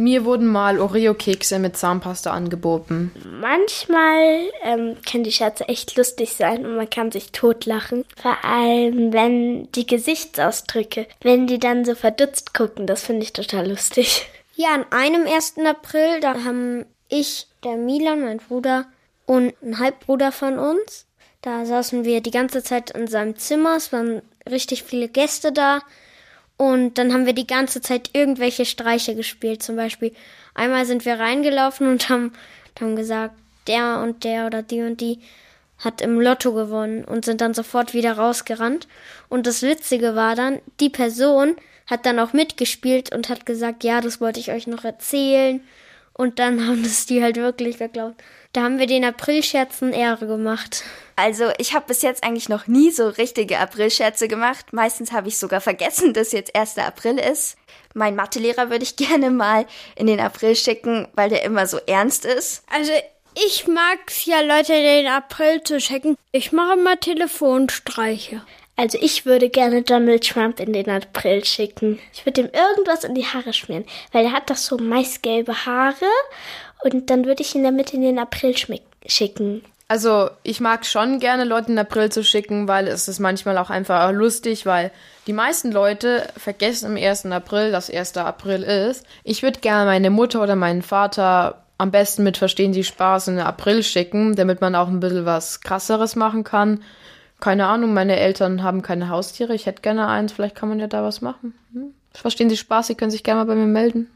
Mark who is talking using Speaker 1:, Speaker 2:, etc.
Speaker 1: Mir wurden mal Oreo-Kekse mit Zahnpasta angeboten.
Speaker 2: Manchmal ähm, können die Scherze echt lustig sein und man kann sich totlachen. Vor allem, wenn die Gesichtsausdrücke, wenn die dann so verdutzt gucken, das finde ich total lustig.
Speaker 3: Ja, an einem 1. April, da haben ich, der Milan, mein Bruder und ein Halbbruder von uns, da saßen wir die ganze Zeit in seinem Zimmer. Es waren richtig viele Gäste da. Und dann haben wir die ganze Zeit irgendwelche Streiche gespielt. Zum Beispiel einmal sind wir reingelaufen und haben, haben gesagt, der und der oder die und die hat im Lotto gewonnen und sind dann sofort wieder rausgerannt. Und das Witzige war dann, die Person hat dann auch mitgespielt und hat gesagt, ja, das wollte ich euch noch erzählen. Und dann haben das die halt wirklich geglaubt. Da haben wir den Aprilscherzen Ehre gemacht.
Speaker 4: Also ich habe bis jetzt eigentlich noch nie so richtige Aprilscherze gemacht. Meistens habe ich sogar vergessen, dass jetzt 1. April ist. Mein Mathelehrer würde ich gerne mal in den April schicken, weil der immer so ernst ist.
Speaker 2: Also ich mag's ja, Leute den April zu schicken. Ich mache mal Telefonstreiche. Also ich würde gerne Donald Trump in den April schicken. Ich würde ihm irgendwas in die Haare schmieren, weil er hat doch so maisgelbe Haare und dann würde ich ihn damit in den April schicken.
Speaker 1: Also ich mag schon gerne Leute in April zu schicken, weil es ist manchmal auch einfach lustig, weil die meisten Leute vergessen am 1. April, dass 1. April ist. Ich würde gerne meine Mutter oder meinen Vater am besten mit Verstehen Sie Spaß in den April schicken, damit man auch ein bisschen was krasseres machen kann. Keine Ahnung, meine Eltern haben keine Haustiere. Ich hätte gerne eins. Vielleicht kann man ja da was machen. Hm? Verstehen Sie Spaß? Sie können sich gerne mal bei mir melden.